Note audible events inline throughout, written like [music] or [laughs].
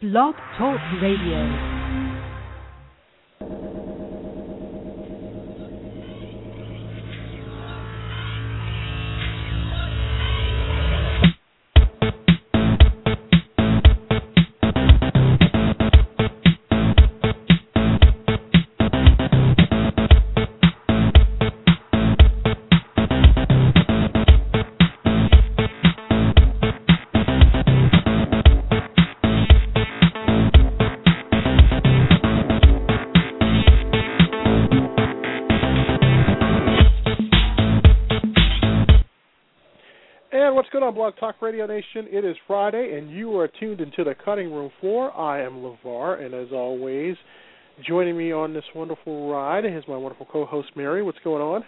Blog Talk Radio. On, Blog Talk Radio Nation? It is Friday, and you are tuned into the cutting room floor. I am LeVar, and as always, joining me on this wonderful ride is my wonderful co-host Mary. What's going on?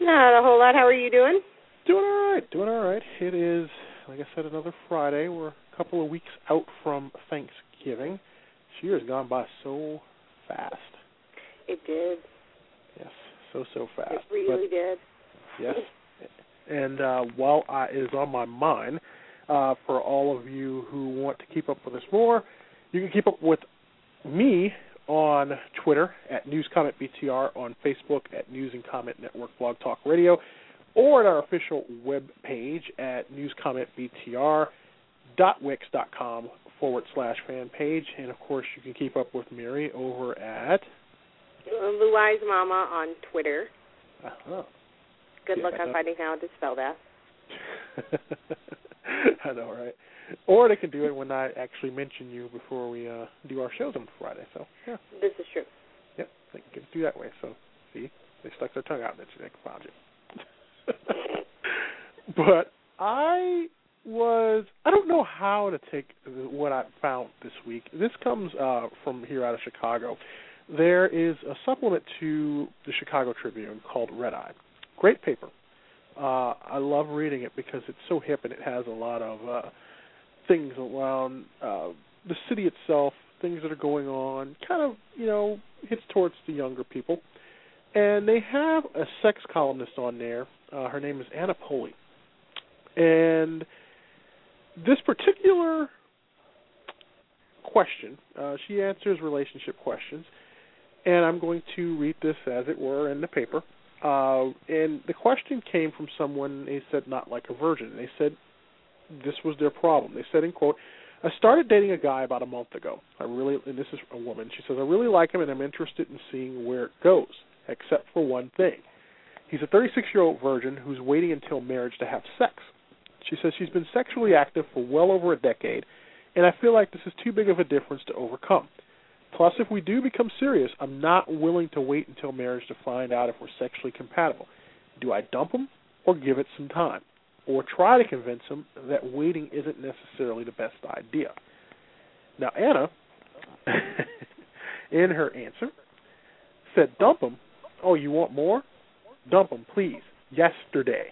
Not a whole lot. How are you doing? Doing all right. Doing all right. It is, like I said, another Friday. We're a couple of weeks out from Thanksgiving. This year has gone by so fast. It did. Yes, so so fast. It really but, did. Yes. [laughs] And uh, while I, is on my mind, uh, for all of you who want to keep up with us more, you can keep up with me on Twitter at News Comment BTR, on Facebook at News and Comment Network Blog Talk Radio, or at our official web page at newscommentbtr.wix.com forward slash fan page. And of course, you can keep up with Mary over at Blue Eyes Mama on Twitter. uh Good Yeah, luck on finding out how to spell that. [laughs] I know, right? Or they can do it when I actually mention you before we uh do our shows on Friday. So yeah, This is true. yep, they can do that way. So see, they stuck their tongue out and they found you. but I was I don't know how to take what I found this week. This comes uh from here out of Chicago. There is a supplement to the Chicago Tribune called Red Eye. Great paper. Uh I love reading it because it's so hip and it has a lot of uh things around uh the city itself, things that are going on, kind of, you know, hits towards the younger people. And they have a sex columnist on there. Uh her name is Anna Pulley. And this particular question, uh, she answers relationship questions, and I'm going to read this as it were in the paper. Uh, and the question came from someone, they said, not like a virgin. They said this was their problem. They said, in quote, I started dating a guy about a month ago. I really, and this is a woman, she says, I really like him and I'm interested in seeing where it goes, except for one thing. He's a 36 year old virgin who's waiting until marriage to have sex. She says she's been sexually active for well over a decade, and I feel like this is too big of a difference to overcome. Plus, if we do become serious, I'm not willing to wait until marriage to find out if we're sexually compatible. Do I dump him or give it some time? Or try to convince him that waiting isn't necessarily the best idea? Now, Anna, [laughs] in her answer, said, Dump him? Oh, you want more? Dump him, please. Yesterday.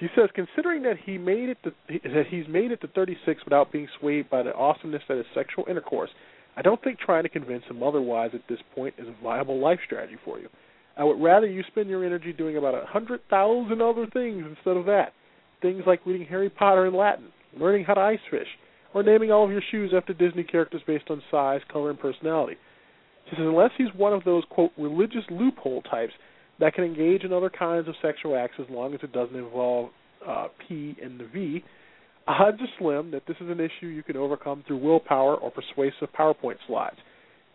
She says, considering that he made it to, that he's made it to 36 without being swayed by the awesomeness that is sexual intercourse, I don't think trying to convince him otherwise at this point is a viable life strategy for you. I would rather you spend your energy doing about a hundred thousand other things instead of that. Things like reading Harry Potter in Latin, learning how to ice fish, or naming all of your shoes after Disney characters based on size, color, and personality. She says, unless he's one of those, quote, religious loophole types that can engage in other kinds of sexual acts as long as it doesn't involve uh, P and the V, odds are slim that this is an issue you can overcome through willpower or persuasive PowerPoint slides.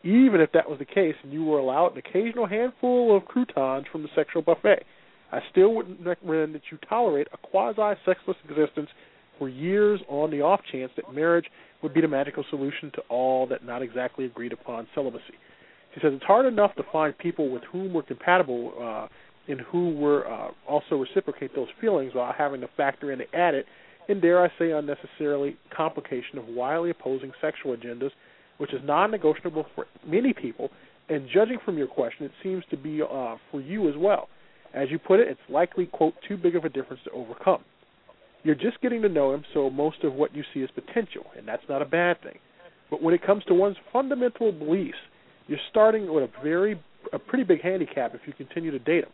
Even if that was the case and you were allowed an occasional handful of croutons from the sexual buffet, I still wouldn't recommend that you tolerate a quasi sexless existence for years on the off chance that marriage would be the magical solution to all that not exactly agreed upon celibacy. She says it's hard enough to find people with whom we're compatible uh, and who will uh, also reciprocate those feelings while having to factor in the added and dare I say unnecessarily complication of wildly opposing sexual agendas, which is non-negotiable for many people. And judging from your question, it seems to be uh, for you as well. As you put it, it's likely quote too big of a difference to overcome. You're just getting to know him, so most of what you see is potential, and that's not a bad thing. But when it comes to one's fundamental beliefs, you're starting with a very a pretty big handicap if you continue to date him.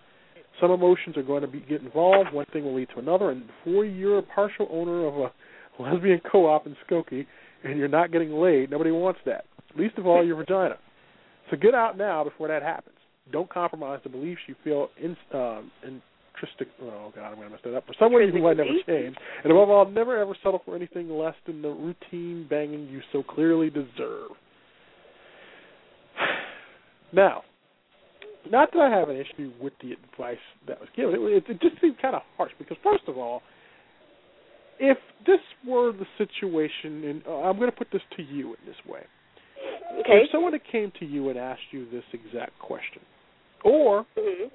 Some emotions are going to be get involved. One thing will lead to another, and before you're a partial owner of a lesbian co-op in Skokie, and you're not getting laid, nobody wants that. Least of all your vagina. So get out now before that happens. Don't compromise the beliefs you feel in, um, intrinsic. Oh God, I'm going to mess that up. For someone who might never change, and above all, never ever settle for anything less than the routine banging you so clearly deserve. [sighs] Now, not that I have an issue with the advice that was given. It, it, it just seemed kind of harsh because, first of all, if this were the situation, and uh, I'm going to put this to you in this way. Okay. If someone came to you and asked you this exact question, or hmm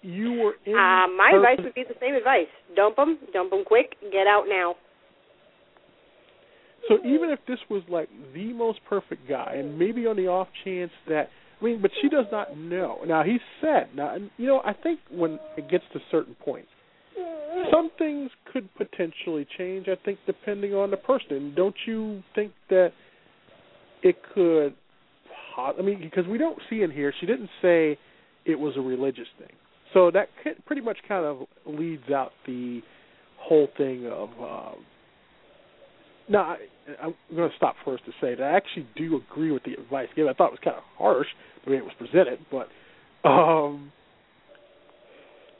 you were in Uh, my advice would be the same advice: dump them, dump them quick, get out now. So even if this was like the most perfect guy, and maybe on the off chance that I mean, but she does not know. Now he said, now you know, I think when it gets to certain points, some things could potentially change. I think depending on the person. Don't you think that it could? I mean, because we don't see in here, she didn't say it was a religious thing. So that pretty much kind of leads out the whole thing of. Um, no, I, I'm going to stop first to say that I actually do agree with the advice given. I thought it was kind of harsh the way it was presented, but um,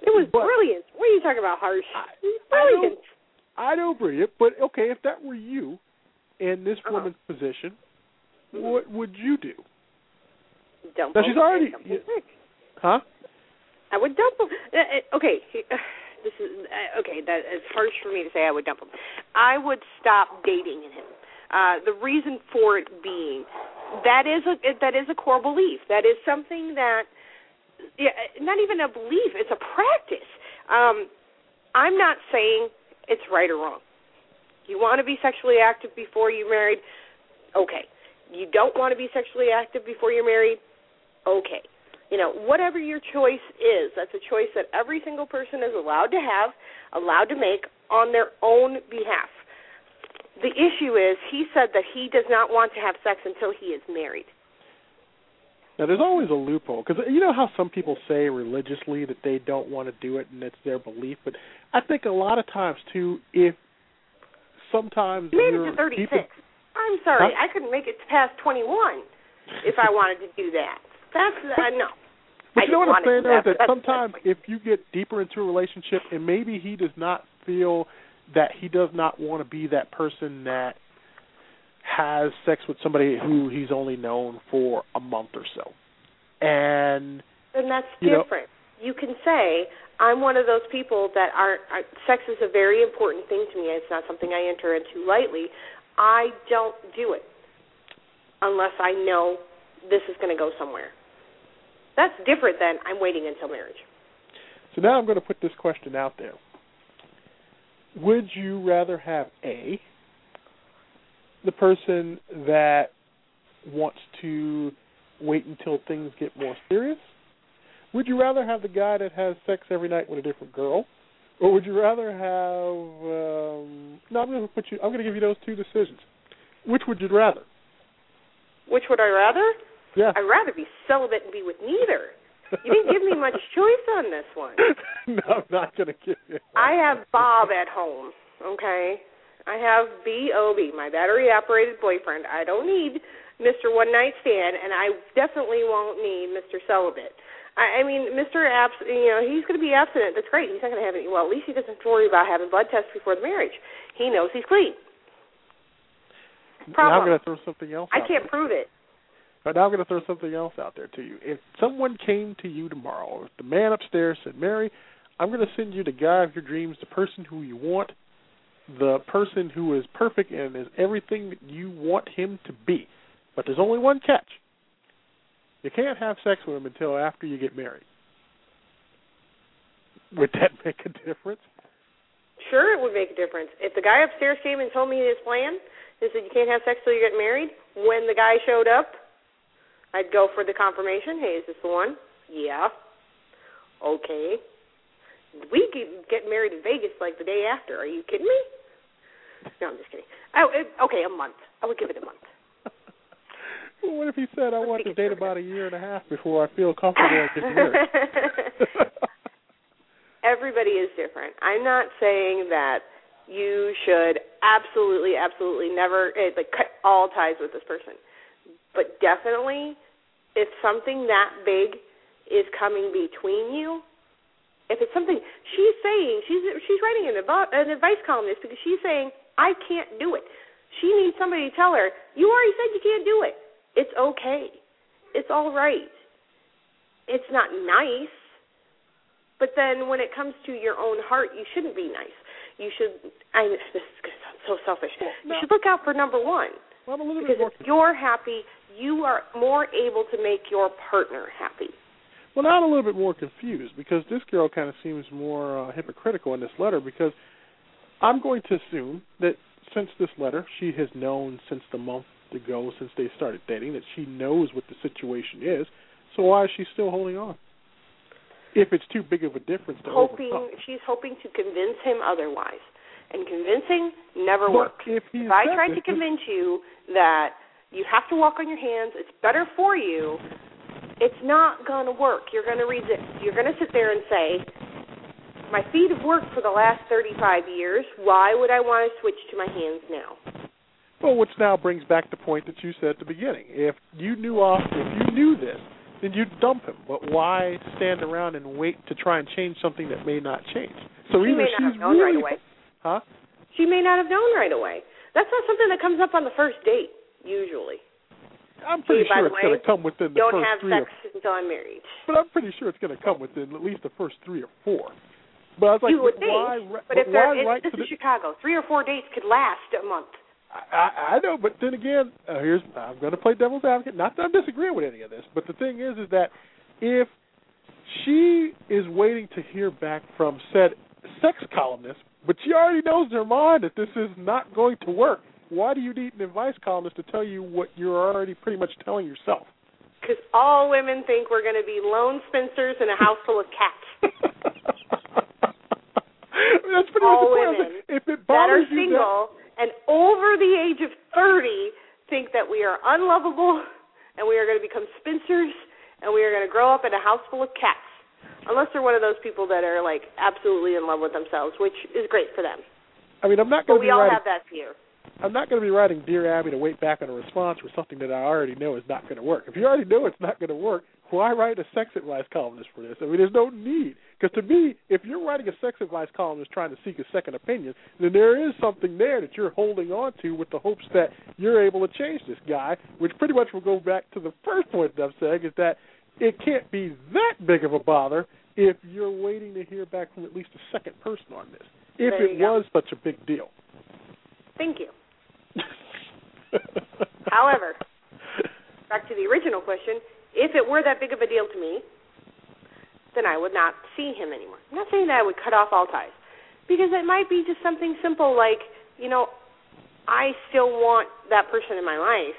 It was But- brilliant. What are you talking about, harsh? I- It I brilliant. I don't agree it. But okay, if that were you in this Uh-huh. woman's position, Mhm. what would you do? Dump Now, she's already- dump quick. Huh? I would dump them. Uh, uh, okay, this is uh, okay. That is harsh for me to say. I would dump him. I would stop dating him. Uh, the reason for it being that is a that is a core belief. That is something that yeah, not even a belief. It's a practice. Um, I'm not saying it's right or wrong. You want to be sexually active before you're married? Okay. You don't want to be sexually active before you're married? Okay you know, whatever your choice is, that's a choice that every single person is allowed to have, allowed to make on their own behalf. The issue is, he said that he does not want to have sex until he is married. Now, there's always a loophole because you know how some people say religiously that they don't want to do it and it's their belief, but I think a lot of times too, if sometimes made you're it to 36. deep in- I'm sorry, Huh? I couldn't make it past 21 if I wanted to do that. That's uh, no. But I you know what I'm saying though is that that, sometimes if you get deeper into a relationship and maybe he does not feel that he does not want to be that person that has sex with somebody who he's only known for a month or so. And And that's You know- different. you can say, I'm one of those people that are, are sex is a very important thing to me. It's not something I enter into lightly. I don't do it unless I know this is going to go somewhere. That's different than I'm waiting until marriage. so now I'm going to put this question out there. Would you rather have A, the person that wants to wait until things get more serious? Would you rather have the guy that has sex every night with a different girl? Or would you rather have um no, I'm gonna put you I'm gonna give you those two decisions. Which would you rather? Which would I rather? Yeah. I'd rather be celibate and be with neither. You didn't give me much choice on this one. [laughs] no, I'm not gonna give you I have Bob at home, okay? I have B O B, my battery operated boyfriend. I don't need Mr. One Night Stand and I definitely won't need Mr. Celibate. I, I mean, Mr. Abs, you know, he's going to be abstinent. That's great. He's not going to have any. Well, at least he doesn't have to worry about having blood tests before the marriage. He knows he's clean. Now I'm gonna throw something else I out can't there. prove it. But now I'm going to throw something else out there to you. If someone came to you tomorrow, if the man upstairs said, Mary, I'm going to send you the guy of your dreams, the person who you want, the person who is perfect and is everything that you want him to be. But there's only one catch. You can't have sex with him until after you get married. Would that make a difference? Sure, it would make a difference. If the guy upstairs came and told me his plan, he said you can't have sex till you get married. When the guy showed up, I'd go for the confirmation. Hey, is this the one? Yeah. Okay. We could get married in Vegas like the day after. Are you kidding me? No, I'm just kidding. Oh, it, okay, a month. I would give it a month. [laughs] Well, what if he said, I Let's want to date about a year and a half before I feel comfortable in getting married? [laughs] [laughs] Everybody is different. I'm not saying that you should absolutely, absolutely never eh, like cut all ties with this person. But definitely, if something that big is coming between you, if it's something she's saying, she's she's writing an, an advice columnist because she's saying I can't do it. She needs somebody to tell her, you already said you can't do it. It's okay. It's all right. It's not nice. But then when it comes to your own heart, you shouldn't be nice. You should. I. [laughs] This is going to sound so selfish. No. You should look out for number one. Well, I'm a little because if you're happy, you are more able to make your partner happy. Well, now I'm a little bit more confused because this girl kind of seems more uh, hypocritical in this letter because I'm going to assume that since this letter, she has known since the month ago, since they started dating, that she knows what the situation is. So why is she still holding on? If it's too big of a difference to hoping overcome. she's hoping to convince him otherwise, and convincing never But works. if, If I tried to convince you that you have to walk on your hands, it's better for you, it's not going to work. You're going to resist. You're going to sit there and say, my feet have worked for the last 35 years. Why would I want to switch to my hands now? Well, which now brings back the point that you said at the beginning. If you knew off, if you knew this, then you'd dump him. But why stand around and wait to try and change something that may not change? So she either may not she's have known really, right away. Huh? She may not have known right away. That's not something that comes up on the first date, usually. I'm pretty Hey, sure it's going to come within the Don't first have three sex or until I'm married. but I'm pretty sure it's going to come within at least the first three or four. But I was like, you would why, think, ri- but if why they're, right this is the, Chicago, three or four dates could last a month. I, I know, but then again, uh, here's I'm going to play devil's advocate. Not that I'm disagreeing with any of this, but the thing is, is that if she is waiting to hear back from said sex columnist, but she already knows in her mind that this is not going to work, why do you need an advice columnist to tell you what you're already pretty much telling yourself? Because all women think we're going to be lone spinsters in a house full of cats. [laughs] That's pretty all much the point. women If it that are bothers you single and over the age of 30 think that we are unlovable and we are going to become spinsters and we are going to grow up in a house full of cats. Unless they're one of those people that are like absolutely in love with themselves, which is great for them. I mean, I'm not going to we be all writing. have that fear. I'm not going to be writing Dear Abby to wait back on a response for something that I already know is not going to work. If you already know it's not going to work, why write a sex advice columnist for this? I mean, there's no need. Because to me, if you're writing a sex advice columnist trying to seek a second opinion, then there is something there that you're holding on to with the hopes that you're able to change this guy, which pretty much will go back to the first point that I'm saying is that it can't be that big of a bother if you're waiting to hear back from at least a second person on this. If it go. was such a big deal. Thank you. [laughs] However, back to the original question, if it were that big of a deal to me, then I would not see him anymore. I'm not saying that I would cut off all ties, because it might be just something simple like, you know, I still want that person in my life,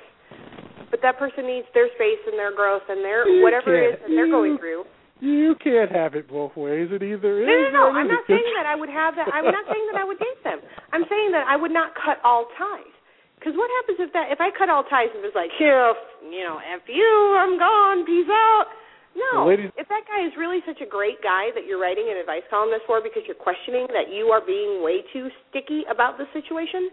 but that person needs their space and their growth and their You whatever it is that they're going through. You can't have it both ways. It either is. No, no, no. I'm not saying that I would have that. I'm not saying that I would date them. I'm saying that I would not cut all ties. Because what happens if that if I cut all ties and it's like, yeah, you know, f you, I'm gone, peace out. No, ladies- if that guy is really such a great guy that you're writing an advice columnist for because you're questioning that you are being way too sticky about the situation,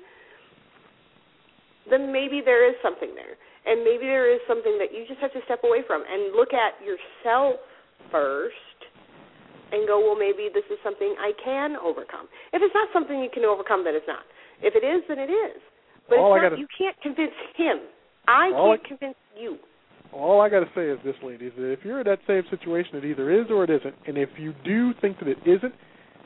then maybe there is something there, and maybe there is something that you just have to step away from and look at yourself first and go, well, maybe this is something I can overcome. If it's not something you can overcome, then it's not. If it is, then it is. But All I it's not, gotta- you can't convince him. I can't convince you. All I got to say is this, ladies: that if you're in that same situation, it either is or it isn't. And if you do think that it isn't,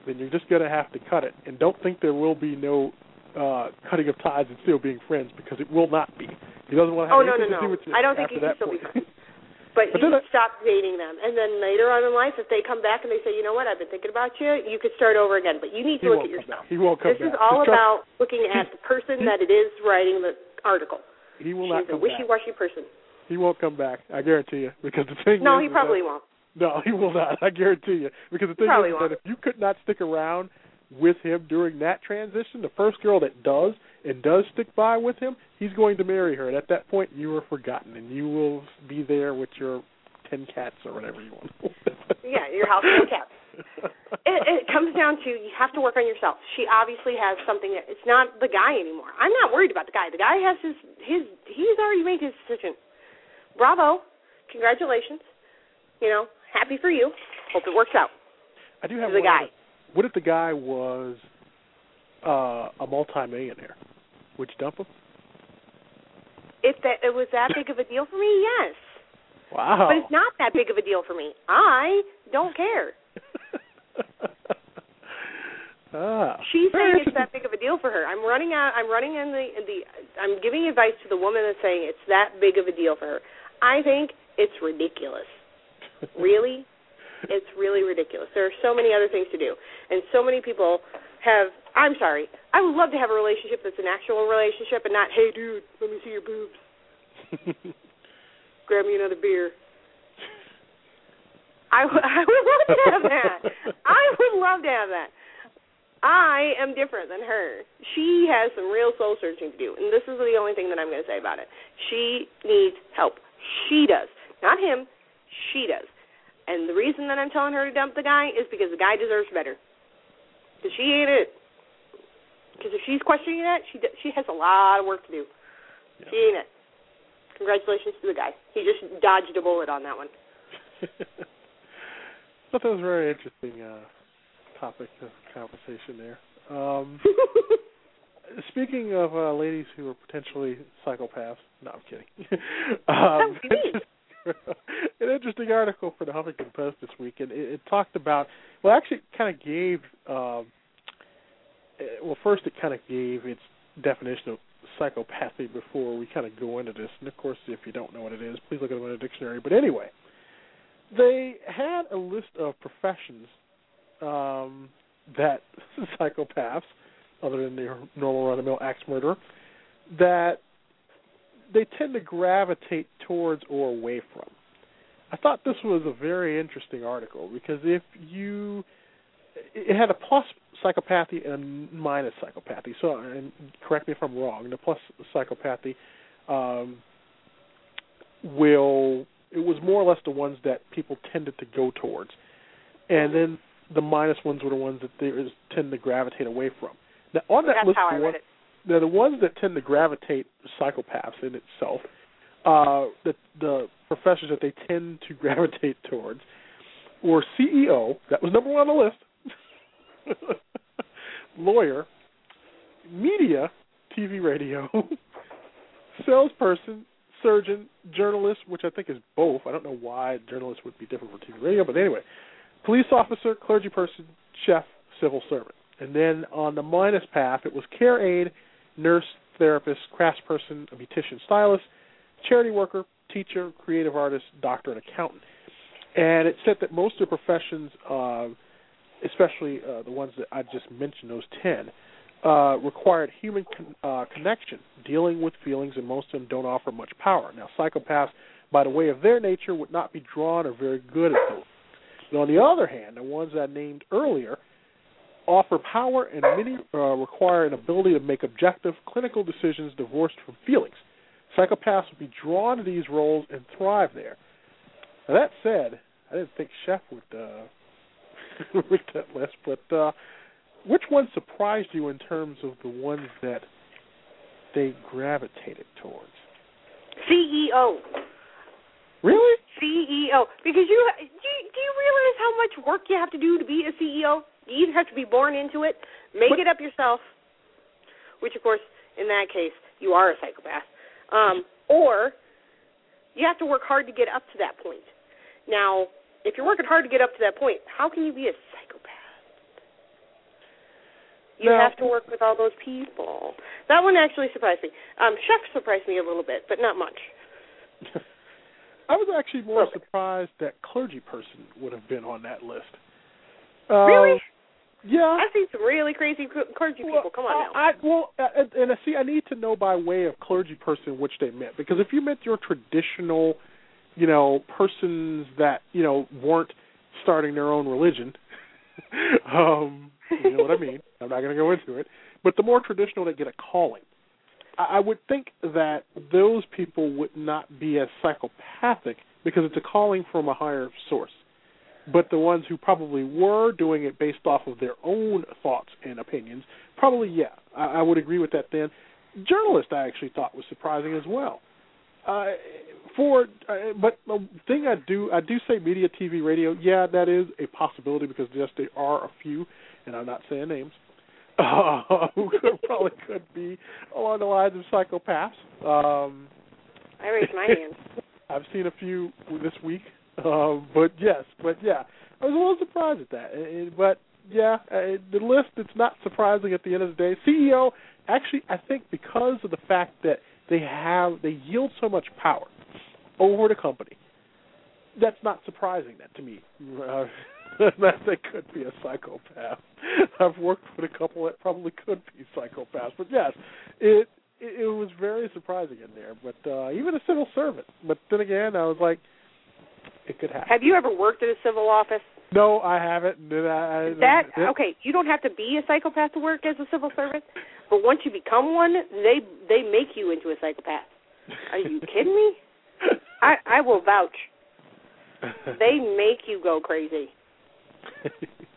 then you're just going to have to cut it. And don't think there will be no uh cutting of ties and still being friends because it will not be. He doesn't want to have Oh, no, anything no, to do no. with you I don't think you can still be point. friends. [laughs] But, But you then I- stop dating them, and then later on in life, if they come back and they say, you know what, I've been thinking about you, you could start over again. But you need to look at yourself. back. He won't come This back. is all Just trust- about looking at the person that it is writing the article. He will not She's a come back. wishy-washy person. He won't come back. I guarantee you. Because the thing No, is, he is probably that, won't. No, [laughs] he will not. I guarantee you. Because the thing is won't. that if you could not stick around with him during that transition, the first girl that does and does stick by with him, he's going to marry her. And at that point, you are forgotten, and you will be there with your ten cats or whatever you want. [laughs] Yeah, your house full of cats. it, it comes down to you have to work on yourself. She obviously has something that it's not the guy anymore. I'm not worried about the guy. The guy has his his he's already made his decision. Bravo, congratulations. You know, happy for you. Hope it works out. I do have the guy. other- What if the guy was uh a multimillionaire? Would you dump him? If that it was that big of a deal for me, yes. Wow. But it's not that big of a deal for me. I don't care. [laughs] ah. She's saying it's that big of a deal for her. I'm running out. I'm running in the in the. I'm giving advice to the woman that's saying it's that big of a deal for her. I think it's ridiculous. [laughs] really, it's really ridiculous. There are so many other things to do, and so many people have. I'm sorry. I would love to have a relationship that's an actual relationship and not, hey, dude, let me see your boobs. [laughs] Grab me another beer. I would, I would love to have that. I would love to have that. I am different than her. She has some real soul searching to do, and this is the only thing that I'm going to say about it. She needs help. She does, not him. She does. And the reason that I'm telling her to dump the guy is because the guy deserves better. Because she ain't it. Because if she's questioning that, she she has a lot of work to do. She ain't it. Congratulations to the guy. He just dodged a bullet on that one. [laughs] thought that was a very interesting uh, topic of conversation there. Um, [laughs] speaking of uh, ladies who are potentially psychopaths, no, I'm kidding. [laughs] um, [laughs] An interesting article for the Huffington Post this week, and it, it talked about. Well, actually, kind of gave. Um, eh, well, first, it kind of gave its definition of psychopathy before we kind of go into this. And of course, if you don't know what it is, please look it up in a dictionary. But anyway, they had a list of professions um, that [laughs] psychopaths, other than the normal run-of-the-mill axe murderer, that they tend to gravitate towards or away from. I thought this was a very interesting article because if you, it had a plus psychopathy and a minus psychopathy. So, and correct me if I'm wrong. The plus psychopathy um, will it was more or less the ones that people tended to go towards, and then the minus ones were the ones that they tend to gravitate away from. Now, on that That's list, how I read one- it. Now the ones that tend to gravitate psychopaths in itself, uh, the the that they tend to [laughs] gravitate towards were CEO, that was number one on the list, [laughs] lawyer, media, TV, radio, [laughs] salesperson, surgeon, journalist, which I think is both. I don't know why journalist would be different from TV, radio, but anyway, police officer, clergy person, chef, civil servant. And then on the minus path, it was care aide, nurse, therapist, craftsperson, a beautician, stylist, charity worker, teacher, creative artist, doctor, and accountant. And it said that most of the professions, uh, especially uh, the ones that I just mentioned, those ten, uh, required human con- uh, connection, dealing with feelings, and most of them don't offer much power. Now, psychopaths, by the way of their nature, would not be drawn or very good at those. But on the other hand, the ones I named earlier offer power and many uh, require an ability to make objective clinical decisions divorced from feelings. Psychopaths would be drawn to these roles and thrive there. Now that said, I didn't think Chef would uh, [laughs] read that list, but uh, which one surprised you in terms of the ones that they gravitated towards? CEO. Really? CEO. Because you do, you do you realize how much work you have to do to be a CEO? You either have to be born into it, make What- it up yourself, which of course in that case you are a psychopath, um, or you have to work hard to get up to that point. Now, if you're working hard to get up to that point, how can you be a psychopath? You Now- have to work with all those people. That one actually surprised me. Um, Chef surprised me a little bit, but not much. [laughs] I was actually more surprised that clergy person would have been on that list. Uh, Really? Yeah. I've seen some really crazy cl- clergy people. Come on now. I, I well, uh, and, and I see. I need to know by way of clergy person which they meant because if you meant your traditional, you know, persons that you know weren't starting their own religion, [laughs] um, you know what I mean. [laughs] I'm not going to go into it, but the more traditional that get a calling, I, I would think that those people would not be as psychopathic because it's a calling from a higher source. But the ones who probably were doing it based off of their own thoughts and opinions, probably yeah, I, I would agree with that. Then, journalist, I actually thought was surprising as well. Uh, for uh, but the thing I do I do say media, TV, radio, yeah, that is a possibility because yes, there are a few, and I'm not saying names, uh, [laughs] who could, probably could be along the lines of psychopaths. Um, I raised my [laughs] hand. I've seen a few this week, uh, but yes, but yeah, I was a little surprised at that. Uh, but yeah, uh, the list it's not surprising at the end of the day. CEO actually, I think because of the fact that they have they yield so much power over the company. That's not surprising that to me. Uh, [laughs] that they could be a psychopath. I've worked with a couple that probably could be psychopaths, but yes, it it, it was very surprising in there. But uh, even a civil servant. But then again, I was like, it could happen. Have you ever worked at a civil office? No, I haven't. I, that okay? You don't have to be a psychopath to work as a civil servant, but once you become one, they they make you into a psychopath. Are you [laughs] kidding me? I I will vouch. They make you go crazy. [laughs]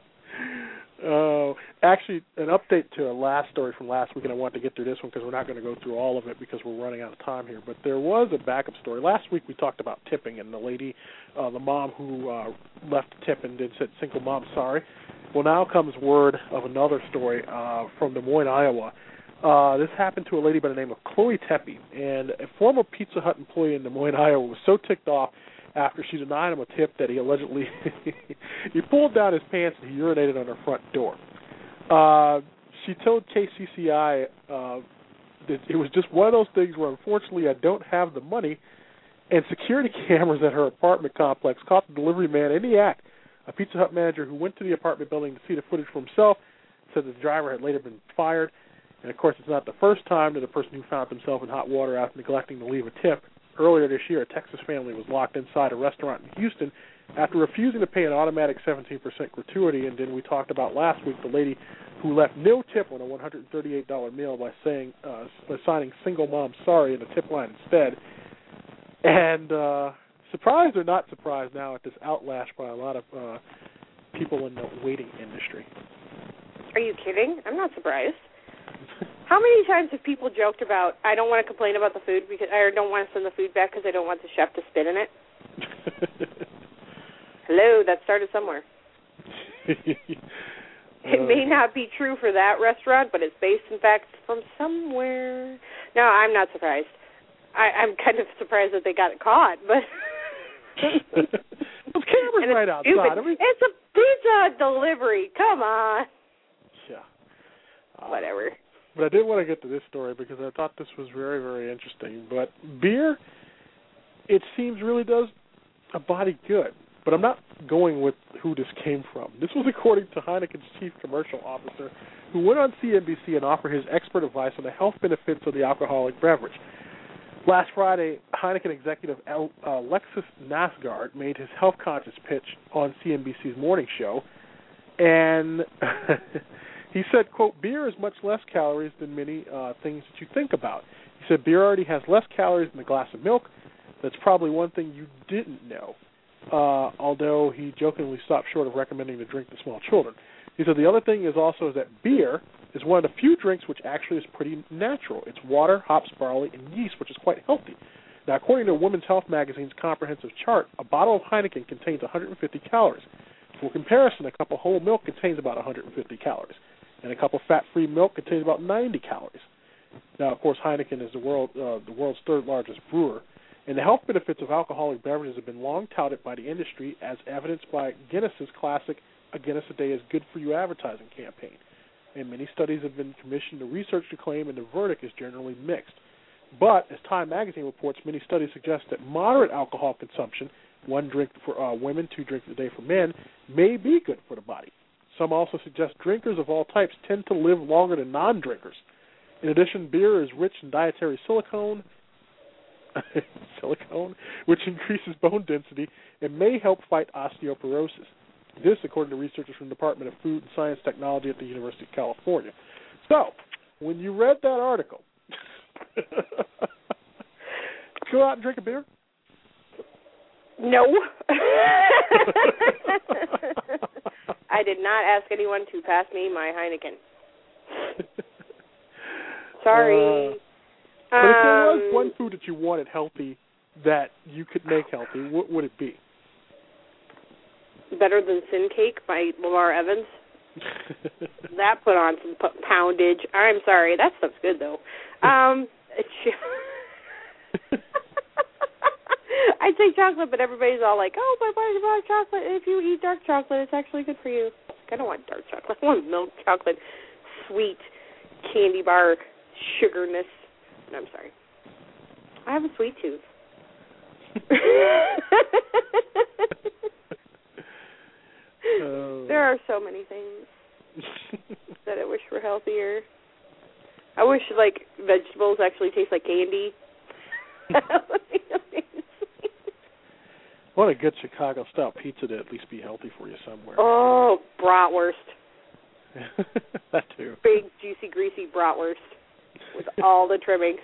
Oh, actually, an update to a last story from last week, and I want to get through this one because we're not going to go through all of it because we're running out of time here. But there was a backup story last week. We talked about tipping and the lady, uh, the mom who uh, left a tip and did said single mom sorry. Well, now comes word of another story uh, from Des Moines, Iowa. Uh, this happened to a lady by the name of Chloe Tepe, and a former Pizza Hut employee in Des Moines, Iowa, was so ticked off after she denied him a tip that he allegedly [laughs] he pulled down his pants and he urinated on her front door. Uh, she told KCCI uh, that it was just one of those things where unfortunately I don't have the money, and security [laughs] cameras at her apartment complex caught the delivery man in the act. A Pizza Hut manager who went to the apartment building to see the footage for himself said the driver had later been fired. And of course, it's not the first time that a person who found himself in hot water after neglecting to leave a tip Earlier this year, a Texas family was locked inside a restaurant in Houston after refusing to pay an automatic 17% gratuity. And then we talked about last week the lady who left no tip on a $138 meal by saying uh, by signing "single mom sorry" in the tip line instead. And uh, surprised or not surprised now at this outlash by a lot of uh, people in the waiting industry. Are you kidding? I'm not surprised. How many times have people joked about I don't want to complain about the food because I don't want to send the food back because I don't want the chef to spit in it? [laughs] Hello, that started somewhere. [laughs] it may not be true for that restaurant, but it's based in fact from somewhere. No, I'm not surprised. I, I'm kind of surprised that they got it caught, but [laughs] Those cameras right outside. I mean, it's a pizza delivery. Come on. Yeah. Uh, Whatever. But I did want to get to this story because I thought this was very, very interesting. But beer, it seems really does a body good. But I'm not going with who this came from. This was according to Heineken's chief commercial officer, who went on CNBC and offered his expert advice on the health benefits of the alcoholic beverage. Last Friday, Heineken executive Alexis uh, Nasard made his health conscious pitch on CNBC's morning show, and [laughs] He said, quote, beer is much less calories than many uh, things that you think about. He said beer already has less calories than a glass of milk. That's probably one thing you didn't know. Uh, although he jokingly stopped short of recommending the drink to small children. He said the other thing is also that beer is one of the few drinks which actually is pretty natural. It's water, hops, barley, and yeast, which is quite healthy. Now, according to Women's Health magazine's comprehensive chart, a bottle of Heineken contains 150 calories. For comparison, a cup of whole milk contains about 150 calories and a cup of fat-free milk contains about 90 calories. Now, of course, Heineken is the world uh, the world's third largest brewer, and the health benefits of alcoholic beverages have been long touted by the industry, as evidenced by Guinness's classic "A Guinness a Day is Good for You" advertising campaign. And many studies have been commissioned to research the claim, and the verdict is generally mixed. But, as Time magazine reports, many studies suggest that moderate alcohol consumption, one drink for uh, women, two drinks a day for men, may be good for the body. Some also suggest drinkers of all types tend to live longer than non drinkers. In addition, beer is rich in dietary silicone, [laughs] silicone, which increases bone density and may help fight osteoporosis. This, according to researchers from the Department of Food and Science Technology at the University of California. So, when you read that article, [laughs] go out and drink a beer? No. [laughs] I did not ask anyone to pass me my Heineken. [laughs] Sorry. Uh, but if there was Um, one food that you wanted healthy that you could make healthy, what would it be? Better than Sin Cake by Lamar Evans. [laughs] That put on some p- poundage. I'm sorry, that stuff's good though. [laughs] Um, [laughs] I'd say chocolate, but everybody's all like, "Oh, but why about chocolate? If you eat dark chocolate, it's actually good for you." Like, I don't want dark chocolate. [laughs] I want milk chocolate, sweet candy bar sugarness. No, I'm sorry. I have a sweet tooth. [laughs] There are so many things that I wish were healthier. I wish like vegetables actually taste like candy. That would be amazing. Want a good Chicago style pizza to at least be healthy for you somewhere. oh, bratwurst. [laughs] that too. Big, juicy, greasy bratwurst with [laughs] all the trimmings.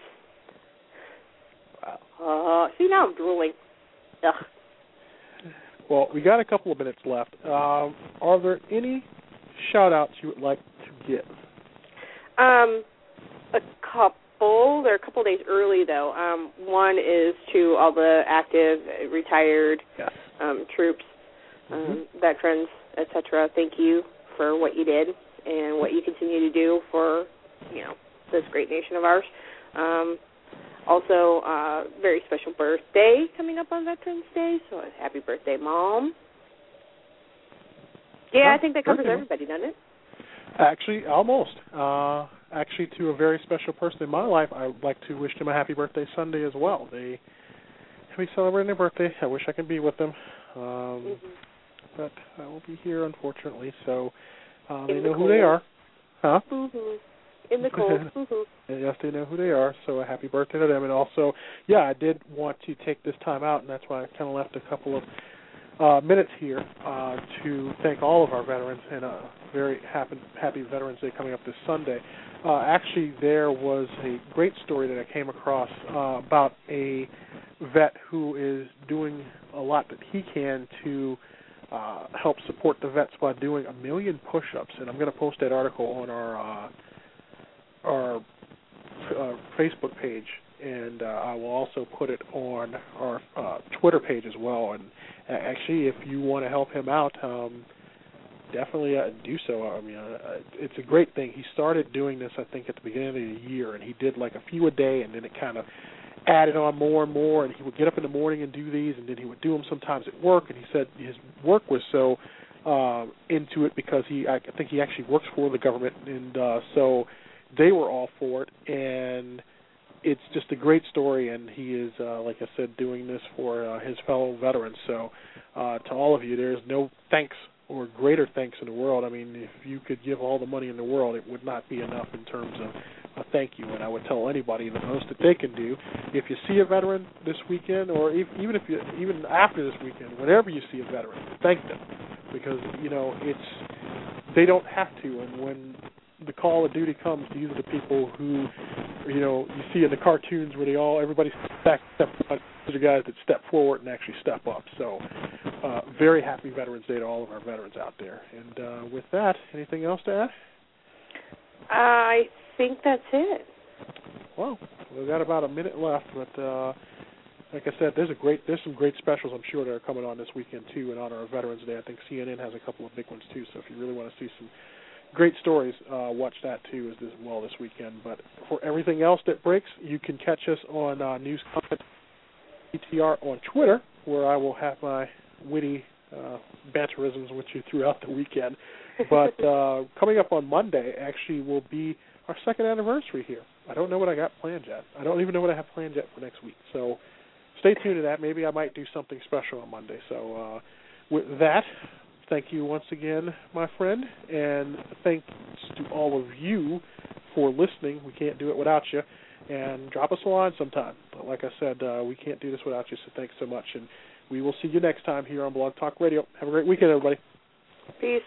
Wow. Uh, see, now I'm drooling. Ugh. Well, we got a couple of minutes left. Um, are there any shout outs you would like to give? Um, a couple. They're a couple days early though. Um, one is to all the active, retired Yes. um, troops, um, veterans, etc. Thank you for what you did and what you continue to do for you know this great nation of ours. Um, also, uh, very special birthday coming up on Veterans Day, so happy birthday, mom. Yeah, I think that covers everybody, doesn't it? Actually, almost. Uh, actually, to a very special person in my life, I would like to wish them a happy birthday Sunday as well. They will be celebrating their birthday. I wish I could be with them, um, Mhm. but I will be here unfortunately. So uh, they the know who they are, huh? Mhm. In the cold. [laughs] Mhm. And yes, they know who they are. So a happy birthday to them. And also, yeah, I did want to take this time out, and that's why I kind of left a couple of uh, minutes here uh, to thank all of our veterans and a very happy Happy Veterans Day coming up this Sunday. Uh, actually, there was a great story that I came across uh, about a vet who is doing a lot that he can to uh, help support the vets by doing a million push-ups, and I'm going to post that article on our uh, our uh, Facebook page, and uh, I will also put it on our uh, Twitter page as well. And uh, actually, if you want to help him out, um, definitely uh, do so. I mean, uh, it's a great thing. He started doing this, I think, at the beginning of the year, and he did like a few a day, and then it kind of added on more and more. And he would get up in the morning and do these, and then he would do them sometimes at work. And he said his work was so um, into it because he, I think, he actually works for the government, and uh, so they were all for it. And it's just a great story, and he is, uh, like I said, doing this for uh, his fellow veterans. So, uh, to all of you, there is no thanks or greater thanks in the world. I mean, if you could give all the money in the world, it would not be enough in terms of a thank you. And I would tell anybody the most that they can do, if you see a veteran this weekend, or if, even if you even after this weekend, whenever you see a veteran, thank them because you know it's they don't have to. And when the call of duty comes, these are the people who, you know, you see in the cartoons where they all everybody step step front. These are guys that step forward and actually step up. So, uh, very happy Veterans Day to all of our veterans out there. And uh, with that, anything else to add? I think that's it. Well, we've got about a minute left, but uh, like I said, there's a great there's some great specials I'm sure that are coming on this weekend too in honor of Veterans Day. I think CNN has a couple of big ones too. So if you really want to see some great stories, uh, watch that too as well this weekend. But for everything else that breaks, you can catch us on uh, News ETR on Twitter, where I will have my witty uh, banterisms with you throughout the weekend. But [laughs] uh, coming up on Monday actually will be our second anniversary here. I don't know what I got planned yet. I don't even know what I have planned yet for next week. So stay tuned to that. Maybe I might do something special on Monday. So uh, with that, thank you once again, my friend, and thanks to all of you for listening. We can't do it without you. And drop us a line sometime. But like I said, uh, we can't do this without you. So thanks so much, and we will see you next time here on Blog Talk Radio. Have a great weekend, everybody. Peace.